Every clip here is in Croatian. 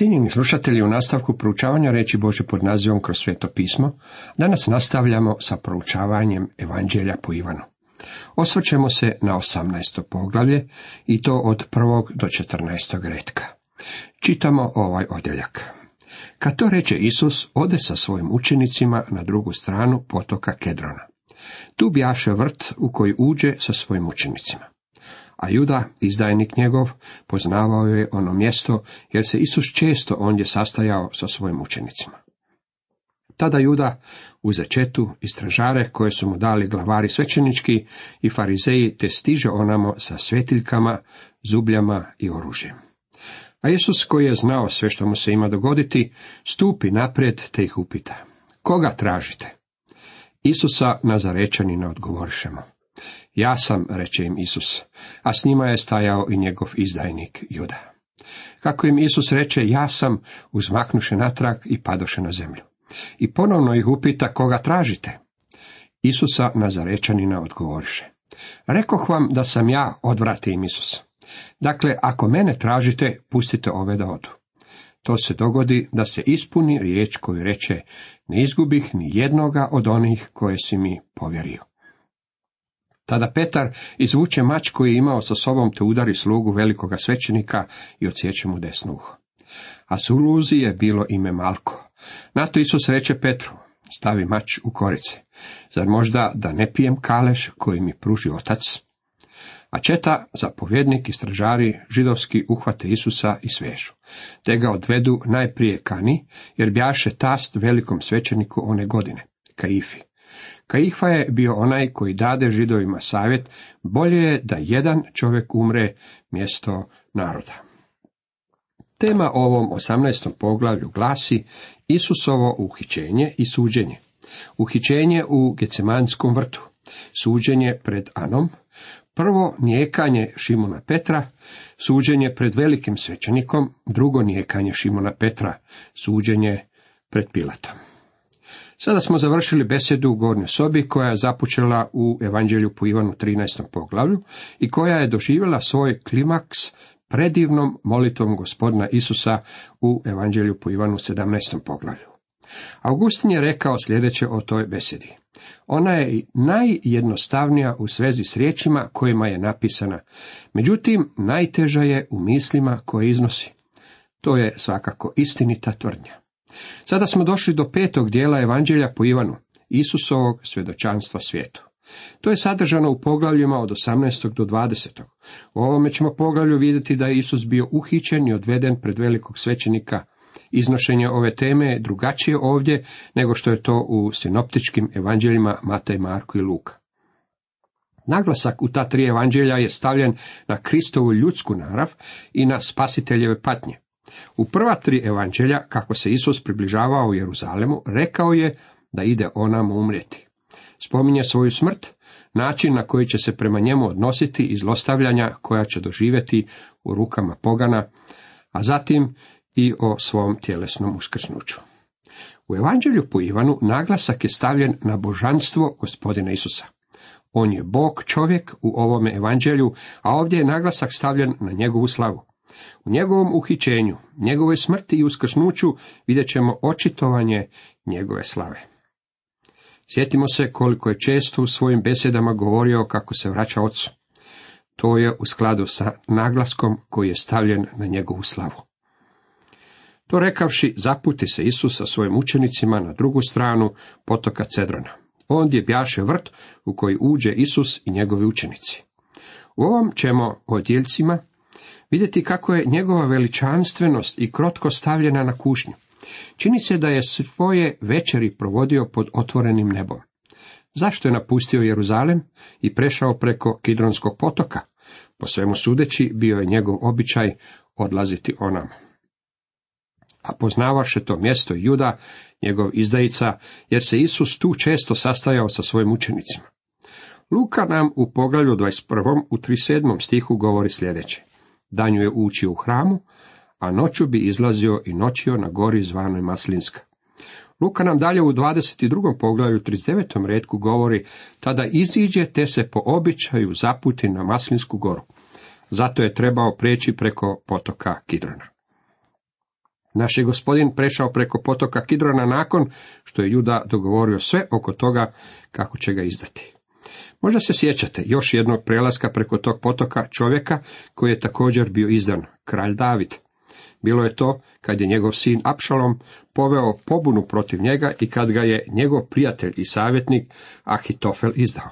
Cijenjeni slušatelji, u nastavku proučavanja reći Bože pod nazivom kroz sveto pismo, danas nastavljamo sa proučavanjem Evanđelja po Ivanu. Osvrćemo se na 18. poglavlje i to od 1. do 14. redka. Čitamo ovaj odjeljak. Kad to reče Isus, ode sa svojim učenicima na drugu stranu potoka Kedrona. Tu bjaše vrt u koji uđe sa svojim učenicima. A Juda, izdajnik njegov, poznavao je ono mjesto, jer se Isus često ondje sastajao sa svojim učenicima. Tada Juda uze četu i stražare koje su mu dali glavari svećenički i farizeji, te stiže onamo sa svetiljkama, zubljama i oružjem. A Isus koji je znao sve što mu se ima dogoditi, stupi naprijed te ih upita. Koga tražite? Isusa ne odgovorišemo. Ja sam, reče im Isus, a s njima je stajao i njegov izdajnik Juda. Kako im Isus reče, ja sam, uzmaknuše natrag i padoše na zemlju. I ponovno ih upita, koga tražite? Isusa Nazarečanina odgovoriše. Rekoh vam da sam ja, odvrati im Isus. Dakle, ako mene tražite, pustite ove da odu. To se dogodi da se ispuni riječ koju reče, ne izgubih ni jednoga od onih koje si mi povjerio. Tada Petar izvuče mač koji je imao sa sobom te udari slugu velikoga svećenika i odsjeće mu desnu uho. A suluzi je bilo ime Malko. Na to Isus reče Petru, stavi mač u korice. Zar možda da ne pijem kaleš koji mi pruži otac? A četa, zapovjednik i stražari židovski uhvate Isusa i svežu, te ga odvedu najprije kani, jer bjaše tast velikom svećeniku one godine, Kaifi. Kaifa je bio onaj koji dade židovima savjet, bolje je da jedan čovjek umre mjesto naroda. Tema ovom 18. poglavlju glasi Isusovo uhićenje i suđenje. Uhićenje u Gecemanskom vrtu, suđenje pred Anom, prvo nijekanje Šimona Petra, suđenje pred velikim svećenikom, drugo nijekanje Šimona Petra, suđenje pred Pilatom. Sada smo završili besedu u gornjoj sobi koja je započela u Evanđelju po Ivanu 13. poglavlju i koja je doživjela svoj klimaks predivnom molitvom gospodina Isusa u Evanđelju po Ivanu 17. poglavlju. Augustin je rekao sljedeće o toj besedi. Ona je najjednostavnija u svezi s riječima kojima je napisana, međutim najteža je u mislima koje iznosi. To je svakako istinita tvrdnja. Sada smo došli do petog dijela Evanđelja po Ivanu, Isusovog svjedočanstva svijetu. To je sadržano u poglavljima od 18. do 20. U ovome ćemo poglavlju vidjeti da je Isus bio uhićen i odveden pred velikog svećenika. Iznošenje ove teme je drugačije ovdje nego što je to u sinoptičkim evanđeljima Matej, Marku i Luka. Naglasak u ta tri evanđelja je stavljen na Kristovu ljudsku narav i na spasiteljeve patnje. U prva tri evanđelja, kako se Isus približavao Jeruzalemu, rekao je da ide onamo umrijeti. Spominje svoju smrt, način na koji će se prema njemu odnositi i zlostavljanja koja će doživjeti u rukama pogana, a zatim i o svom tjelesnom uskrsnuću. U evanđelju po Ivanu naglasak je stavljen na božanstvo gospodina Isusa. On je Bog čovjek u ovome evanđelju, a ovdje je naglasak stavljen na njegovu slavu. U njegovom uhićenju, njegovoj smrti i uskrsnuću vidjet ćemo očitovanje njegove slave. Sjetimo se koliko je često u svojim besedama govorio kako se vraća ocu. To je u skladu sa naglaskom koji je stavljen na njegovu slavu. To rekavši, zaputi se Isus sa svojim učenicima na drugu stranu potoka Cedrona. Ondje bjaše vrt u koji uđe Isus i njegovi učenici. U ovom ćemo odjeljcima vidjeti kako je njegova veličanstvenost i krotko stavljena na kušnju. Čini se da je svoje večeri provodio pod otvorenim nebom. Zašto je napustio Jeruzalem i prešao preko Kidronskog potoka? Po svemu sudeći bio je njegov običaj odlaziti onam. A poznavaše to mjesto Juda, njegov izdajica, jer se Isus tu često sastajao sa svojim učenicima. Luka nam u poglavlju 21. u 37. stihu govori sljedeće. Danju je ući u hramu, a noću bi izlazio i noćio na gori zvanoj Maslinska. Luka nam dalje u 22. poglavlju 39. redku govori, tada iziđe te se po običaju zaputi na Maslinsku goru. Zato je trebao preći preko potoka Kidrona. Naš je gospodin prešao preko potoka Kidrona nakon što je Juda dogovorio sve oko toga kako će ga izdati. Možda se sjećate još jednog prelaska preko tog potoka čovjeka koji je također bio izdan, kralj David. Bilo je to kad je njegov sin Apšalom poveo pobunu protiv njega i kad ga je njegov prijatelj i savjetnik Ahitofel izdao.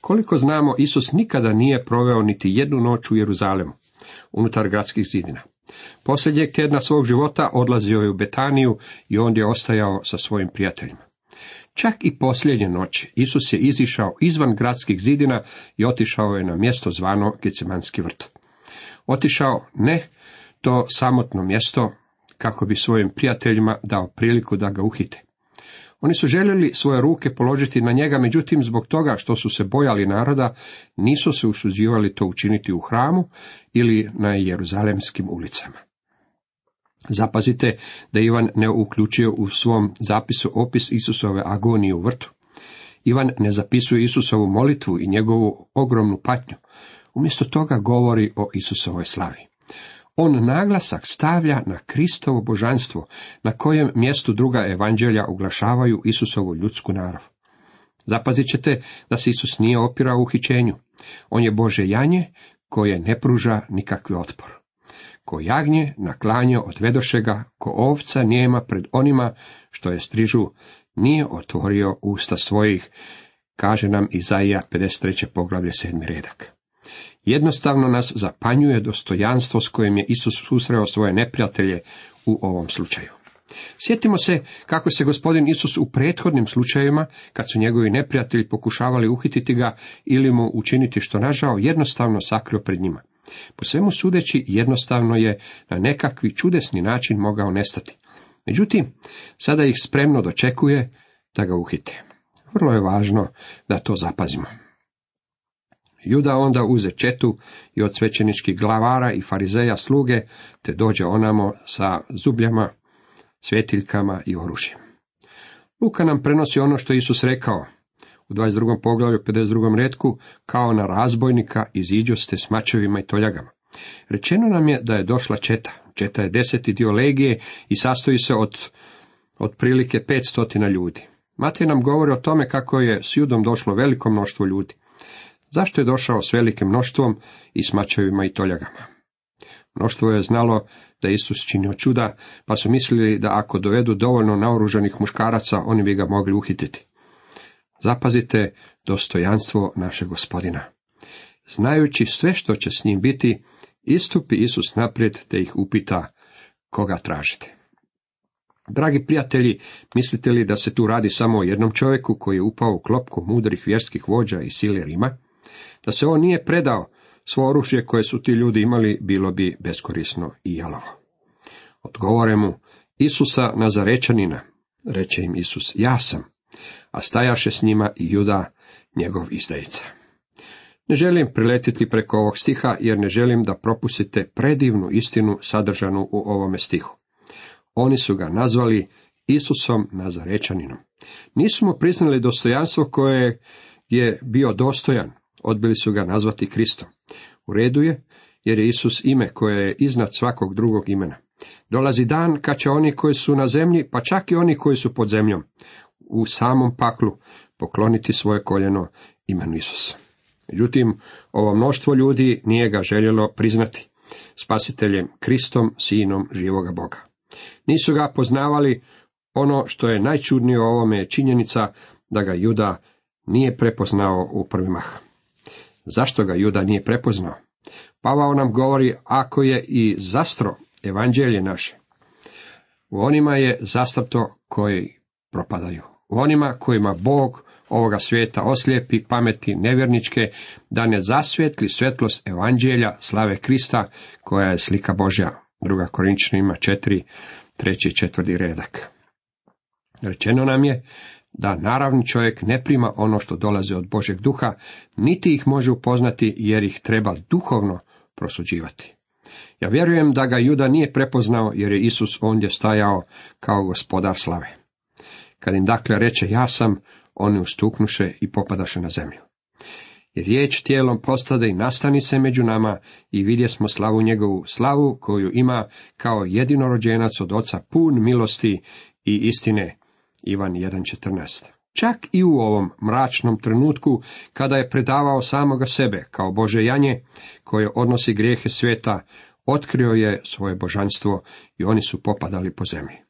Koliko znamo, Isus nikada nije proveo niti jednu noć u Jeruzalemu, unutar gradskih zidina. Posljednjeg tjedna svog života odlazio je u Betaniju i ondje je ostajao sa svojim prijateljima. Čak i posljednje noći Isus je izišao izvan gradskih zidina i otišao je na mjesto zvano Gecemanski vrt. Otišao ne to samotno mjesto kako bi svojim prijateljima dao priliku da ga uhite. Oni su željeli svoje ruke položiti na njega, međutim zbog toga što su se bojali naroda, nisu se usuđivali to učiniti u hramu ili na jeruzalemskim ulicama. Zapazite da Ivan ne uključio u svom zapisu opis Isusove agonije u vrtu. Ivan ne zapisuje Isusovu molitvu i njegovu ogromnu patnju. Umjesto toga govori o Isusovoj slavi. On naglasak stavlja na Kristovo božanstvo, na kojem mjestu druga evanđelja uglašavaju Isusovu ljudsku narav. Zapazit ćete da se Isus nije opirao uhićenju. On je Bože janje koje ne pruža nikakvi otpor. Ko jagnje na klanje odvedoše ga, ko ovca nijema pred onima što je strižu, nije otvorio usta svojih, kaže nam Izaija 53. poglavlje 7. redak. Jednostavno nas zapanjuje dostojanstvo s kojim je Isus susreo svoje neprijatelje u ovom slučaju. Sjetimo se kako se gospodin Isus u prethodnim slučajevima, kad su njegovi neprijatelji pokušavali uhititi ga ili mu učiniti što nažao, jednostavno sakrio pred njima. Po svemu sudeći, jednostavno je na nekakvi čudesni način mogao nestati. Međutim, sada ih spremno dočekuje da ga uhite. Vrlo je važno da to zapazimo. Juda onda uze četu i od svećeničkih glavara i farizeja sluge, te dođe onamo sa zubljama, svjetiljkama i oružjem. Luka nam prenosi ono što Isus rekao. U 22. poglavlju 52. redku, kao na razbojnika iziđoste s mačevima i toljagama. Rečeno nam je da je došla četa. Četa je deseti dio legije i sastoji se od otprilike 500 ljudi. Matej nam govori o tome kako je s judom došlo veliko mnoštvo ljudi. Zašto je došao s velikim mnoštvom i s mačevima i toljagama? Mnoštvo je znalo da Isus činio čuda, pa su mislili da ako dovedu dovoljno naoružanih muškaraca, oni bi ga mogli uhititi. Zapazite dostojanstvo našeg gospodina. Znajući sve što će s njim biti, istupi Isus naprijed te ih upita koga tražite. Dragi prijatelji, mislite li da se tu radi samo o jednom čovjeku koji je upao u klopku mudrih vjerskkih vođa i sile Rima? Da se on nije predao, svo oružje koje su ti ljudi imali bilo bi beskorisno i jalovo. Odgovore mu, Isusa Nazarečanina, reče im Isus, ja sam, a stajaše s njima i Juda, njegov izdajica. Ne želim priletiti preko ovog stiha, jer ne želim da propustite predivnu istinu sadržanu u ovome stihu. Oni su ga nazvali Isusom Nazarečaninom. Nisu mu priznali dostojanstvo koje je bio dostojan, odbili su ga nazvati Kristom. U redu je, jer je Isus ime koje je iznad svakog drugog imena. Dolazi dan kad će oni koji su na zemlji, pa čak i oni koji su pod zemljom, u samom paklu pokloniti svoje koljeno imenu Isusa. Međutim, ovo mnoštvo ljudi nije ga željelo priznati, spasiteljem Kristom, sinom živoga Boga. Nisu ga poznavali, ono što je najčudnije u ovome je činjenica da ga Juda nije prepoznao u prvi mah. Zašto ga Juda nije prepoznao? Pavao nam govori, ako je i zastro evanđelje naše, u onima je zastrto koji propadaju. Onima kojima Bog ovoga svijeta oslijepi pameti nevjerničke, da ne zasvijetli svjetlost evanđelja slave Krista, koja je slika Božja. Druga Korinčanima četiri, treći i četvrti redak. Rečeno nam je da naravni čovjek ne prima ono što dolazi od Božeg duha, niti ih može upoznati jer ih treba duhovno prosuđivati. Ja vjerujem da ga Juda nije prepoznao jer je Isus ondje stajao kao gospodar slave. Kad im dakle reče ja sam, oni ustuknuše i popadaše na zemlju. I riječ tijelom postade i nastani se među nama i vidje smo slavu njegovu, slavu koju ima kao jedinorođenac od oca pun milosti i istine. Ivan 1.14 Čak i u ovom mračnom trenutku, kada je predavao samoga sebe kao Bože janje, koje odnosi grijehe svijeta, otkrio je svoje božanstvo i oni su popadali po zemlji.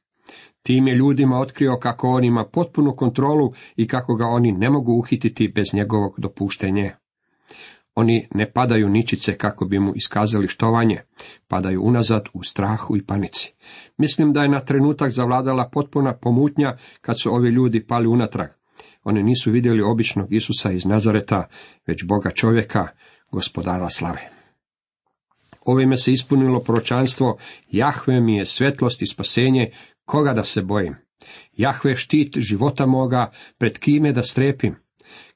Tim je ljudima otkrio kako on ima potpunu kontrolu i kako ga oni ne mogu uhititi bez njegovog dopuštenja. Oni ne padaju ničice kako bi mu iskazali štovanje, padaju unazad u strahu i panici. Mislim da je na trenutak zavladala potpuna pomutnja kad su ovi ljudi pali unatrag. Oni nisu vidjeli običnog Isusa iz Nazareta, već Boga čovjeka, gospodara slave. Ovime se ispunilo proročanstvo, Jahve mi je svetlost i spasenje, koga da se bojim. Jahve štit života moga, pred kime da strepim.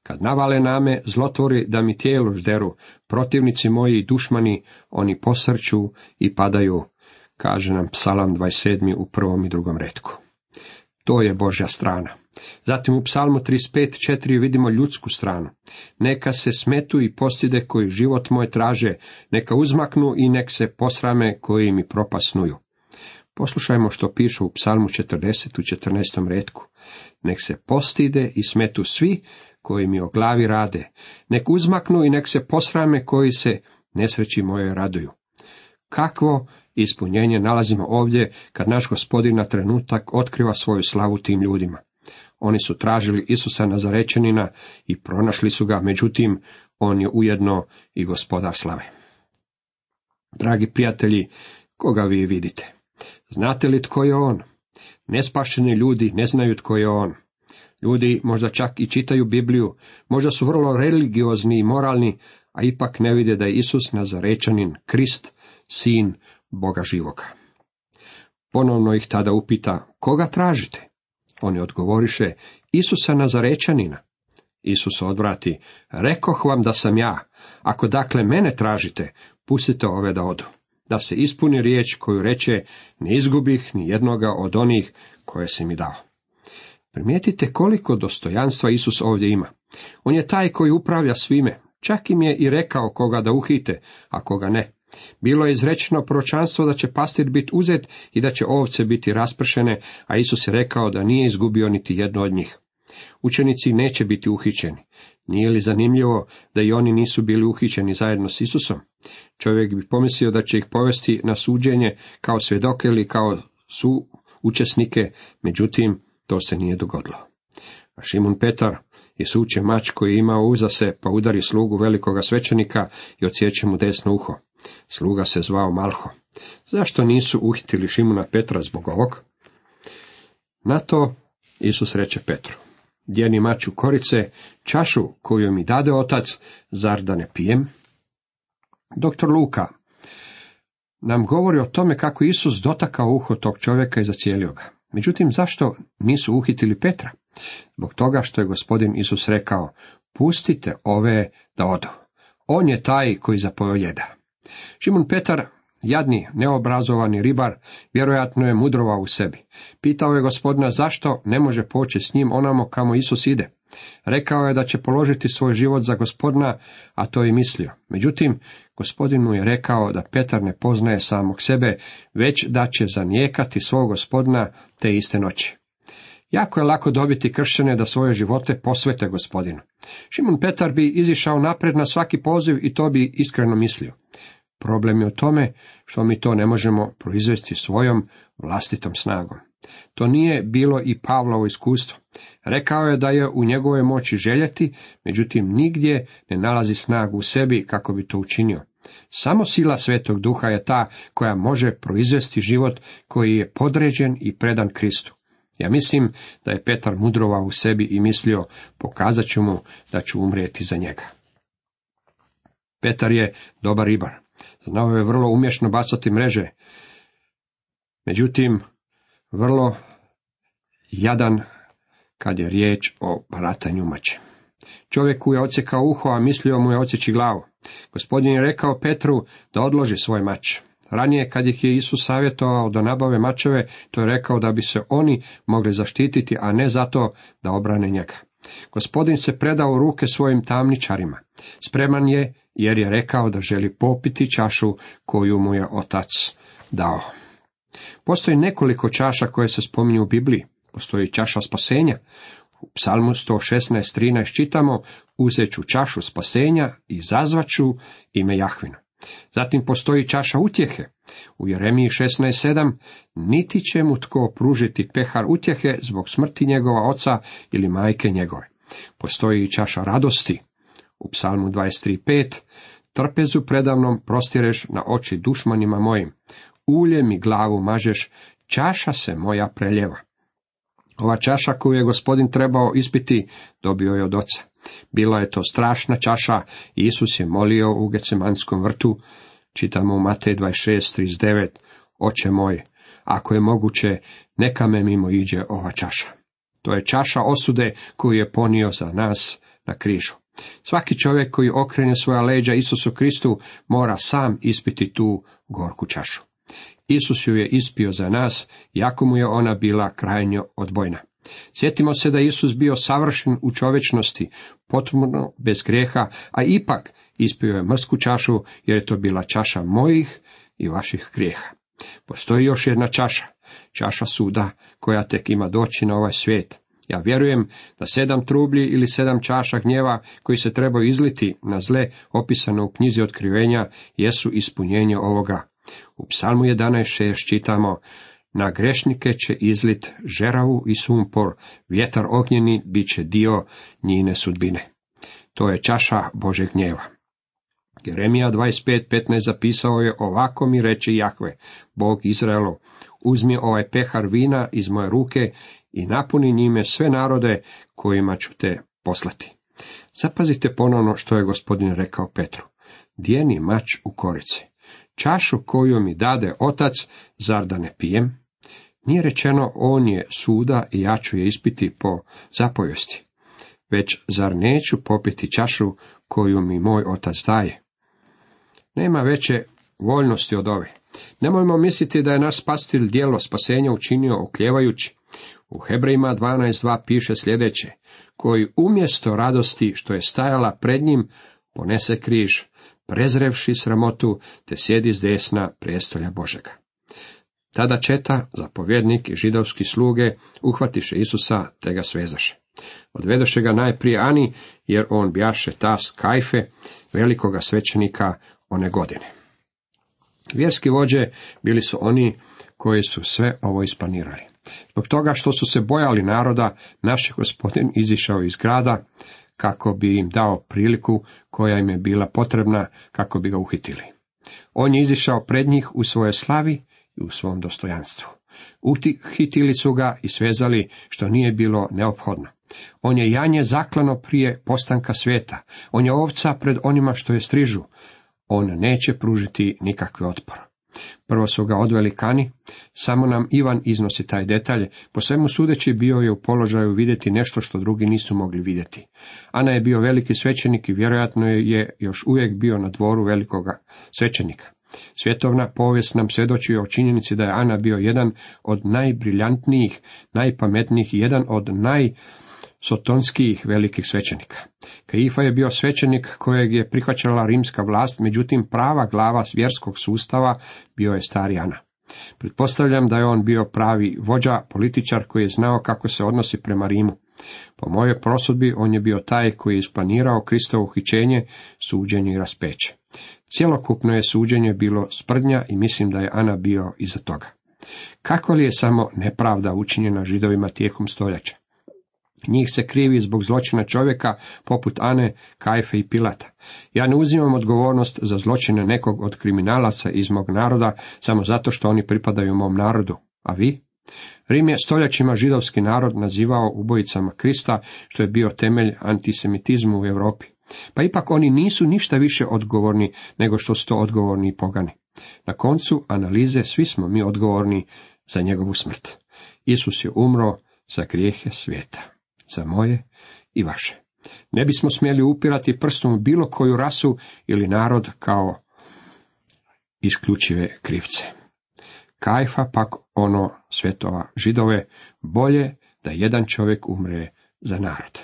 Kad navale name zlotvori da mi tijelo žderu, protivnici moji i dušmani, oni posrću i padaju, kaže nam psalam 27. u prvom i drugom redku. To je Božja strana. Zatim u psalmu 35.4 vidimo ljudsku stranu. Neka se smetu i postide koji život moj traže, neka uzmaknu i nek se posrame koji mi propasnuju. Poslušajmo što piše u psalmu 40 u 14. redku. Nek se postide i smetu svi koji mi o glavi rade. Nek uzmaknu i nek se posrame koji se nesreći moje raduju. Kakvo ispunjenje nalazimo ovdje kad naš gospodin na trenutak otkriva svoju slavu tim ljudima. Oni su tražili Isusa Nazarečanina i pronašli su ga, međutim, on je ujedno i gospodar slave. Dragi prijatelji, koga vi vidite? Znate li tko je on? Nespašeni ljudi ne znaju tko je on. Ljudi možda čak i čitaju Bibliju, možda su vrlo religiozni i moralni, a ipak ne vide da je Isus Nazarečanin, Krist, sin Boga živoga. Ponovno ih tada upita, koga tražite? Oni odgovoriše, Isusa Nazarečanina. Isus odvrati, rekoh vam da sam ja, ako dakle mene tražite, pustite ove da odu. Da se ispuni riječ koju reče, ne izgubih ni jednoga od onih koje si mi dao. Primijetite koliko dostojanstva Isus ovdje ima. On je taj koji upravlja svime, čak im je i rekao koga da uhite, a koga ne. Bilo je izrečeno proročanstvo da će pastir biti uzet i da će ovce biti raspršene, a Isus je rekao da nije izgubio niti jedno od njih. Učenici neće biti uhićeni. Nije li zanimljivo da i oni nisu bili uhićeni zajedno s Isusom? Čovjek bi pomislio da će ih povesti na suđenje kao svjedoke ili kao su učesnike, međutim, to se nije dogodilo. A Šimun Petar suče mač koji je imao uza se, pa udari slugu velikoga svećenika i odsjeće mu desno uho. Sluga se zvao Malho. Zašto nisu uhitili Šimuna Petra zbog ovog? Na to Isus reče Petru. Djeni mač u korice, čašu koju mi dade otac, zar da ne pijem? Doktor Luka nam govori o tome kako Isus dotakao uho tog čovjeka i zacijelio ga. Međutim, zašto nisu uhitili Petra? Zbog toga što je gospodin Isus rekao, pustite ove da odu. On je taj koji zapojeda. Šimun Petar, jadni, neobrazovani ribar, vjerojatno je mudrovao u sebi. Pitao je gospodina zašto ne može poći s njim onamo kamo Isus ide. Rekao je da će položiti svoj život za gospodina, a to je mislio. Međutim, gospodin mu je rekao da Petar ne poznaje samog sebe, već da će zanijekati svog gospodina te iste noći. Jako je lako dobiti kršćane da svoje živote posvete gospodinu. Šimon Petar bi izišao napred na svaki poziv i to bi iskreno mislio. Problem je u tome što mi to ne možemo proizvesti svojom vlastitom snagom. To nije bilo i Pavlovo iskustvo. Rekao je da je u njegovoj moći željeti, međutim nigdje ne nalazi snagu u sebi kako bi to učinio. Samo sila Svetog Duha je ta koja može proizvesti život koji je podređen i predan Kristu. Ja mislim da je Petar mudrovao u sebi i mislio, pokazat ću mu da ću umrijeti za njega. Petar je dobar ribar. Znao je vrlo umješno bacati mreže. Međutim, vrlo jadan kad je riječ o baratanju mače. Čovjeku je ocekao uho, a mislio mu je odsjeći glavu. Gospodin je rekao Petru da odloži svoj mač. Ranije, kad ih je Isus savjetovao da nabave mačeve, to je rekao da bi se oni mogli zaštititi, a ne zato da obrane njega. Gospodin se predao u ruke svojim tamničarima. Spreman je jer je rekao da želi popiti čašu koju mu je otac dao. Postoji nekoliko čaša koje se spominju u Bibliji. Postoji čaša spasenja. U psalmu 116.13 čitamo, uzet ću čašu spasenja i zazvaću ime Jahvina. Zatim postoji čaša utjehe. U Jeremiji 16.7 niti će mu tko pružiti pehar utjehe zbog smrti njegova oca ili majke njegove. Postoji i čaša radosti. U psalmu 23.5 trpezu predavnom prostireš na oči dušmanima mojim. Ulje mi glavu mažeš, čaša se moja preljeva. Ova čaša koju je gospodin trebao ispiti, dobio je od oca. Bila je to strašna čaša, Isus je molio u Gecemanskom vrtu, čitamo u Matej 26.39, Oče moj, ako je moguće, neka me mimo iđe ova čaša. To je čaša osude koju je ponio za nas na križu. Svaki čovjek koji okrene svoja leđa Isusu Kristu mora sam ispiti tu gorku čašu. Isus ju je ispio za nas, jako mu je ona bila krajnjo odbojna. Sjetimo se da je Isus bio savršen u čovečnosti, potpuno bez grijeha, a ipak ispio je mrsku čašu, jer je to bila čaša mojih i vaših grijeha. Postoji još jedna čaša, čaša suda, koja tek ima doći na ovaj svijet. Ja vjerujem da sedam trublji ili sedam čaša gnjeva koji se trebaju izliti na zle opisano u knjizi otkrivenja jesu ispunjenje ovoga. U psalmu 11.6 čitamo na grešnike će izlit žeravu i sumpor, vjetar ognjeni bit će dio njine sudbine. To je čaša Božeg gnjeva. Jeremija 25.15 zapisao je ovako mi reče Jahve, Bog Izraelo, uzmi ovaj pehar vina iz moje ruke i napuni njime sve narode kojima ću te poslati. Zapazite ponovno što je gospodin rekao Petru. Dijeni mač u korici. Čašu koju mi dade otac, zar da ne pijem? Nije rečeno on je suda i ja ću je ispiti po zapovesti. Već zar neću popiti čašu koju mi moj otac daje? Nema veće voljnosti od ove. Nemojmo misliti da je naš spastilj dijelo spasenja učinio okljevajući. U Hebrejima 12.2 piše sljedeće, koji umjesto radosti što je stajala pred njim, ponese križ, prezrevši sramotu, te sjedi s desna prijestolja Božega. Tada četa, zapovjednik i židovski sluge uhvatiše Isusa, te ga svezaše. Odvedoše ga najprije Ani, jer on bjaše tas Kajfe, velikoga svećenika one godine. Vjerski vođe bili su oni koji su sve ovo isplanirali. Zbog toga što su se bojali naroda, naš gospodin izišao iz grada kako bi im dao priliku koja im je bila potrebna kako bi ga uhitili. On je izišao pred njih u svoje slavi i u svom dostojanstvu. Uhitili su ga i svezali što nije bilo neophodno. On je janje zaklano prije postanka svijeta. On je ovca pred onima što je strižu. On neće pružiti nikakve otpor. Prvo su ga odveli kani, samo nam Ivan iznosi taj detalj, po svemu sudeći bio je u položaju vidjeti nešto što drugi nisu mogli vidjeti. Ana je bio veliki svećenik i vjerojatno je još uvijek bio na dvoru velikoga svećenika. Svjetovna povijest nam svjedoči o činjenici da je Ana bio jedan od najbriljantnijih, najpametnijih i jedan od najsotonskijih velikih svećenika. Kaifa je bio svećenik kojeg je prihvaćala rimska vlast, međutim prava glava vjerskog sustava bio je stari Ana. Pretpostavljam da je on bio pravi vođa, političar koji je znao kako se odnosi prema Rimu. Po mojoj prosudbi on je bio taj koji je isplanirao Kristovo uhićenje, suđenje i raspeće. Cjelokupno je suđenje bilo sprdnja i mislim da je Ana bio iza toga. Kakva li je samo nepravda učinjena židovima tijekom stoljeća? Njih se krivi zbog zločina čovjeka poput Ane, Kajfe i Pilata. Ja ne uzimam odgovornost za zločine nekog od kriminalaca iz mog naroda samo zato što oni pripadaju mom narodu. A vi? Rim je stoljećima židovski narod nazivao ubojicama Krista, što je bio temelj antisemitizmu u Europi. Pa ipak oni nisu ništa više odgovorni nego što su to odgovorni i pogani. Na koncu analize svi smo mi odgovorni za njegovu smrt. Isus je umro za grijehe svijeta, za moje i vaše. Ne bismo smjeli upirati prstom u bilo koju rasu ili narod kao isključive krivce. Kajfa pak ono svetova židove, bolje da jedan čovjek umre za narod.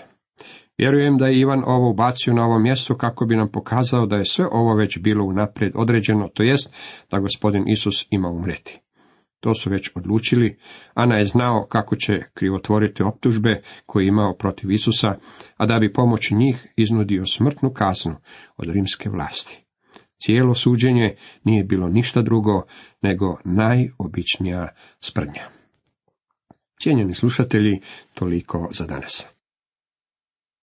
Vjerujem da je Ivan ovo ubacio na ovo mjesto kako bi nam pokazao da je sve ovo već bilo unaprijed određeno, to jest da gospodin Isus ima umreti. To su već odlučili, Ana je znao kako će krivotvoriti optužbe koje je imao protiv Isusa, a da bi pomoći njih iznudio smrtnu kaznu od rimske vlasti. Cijelo suđenje nije bilo ništa drugo nego najobičnija sprdnja. Cijenjeni slušatelji, toliko za danas.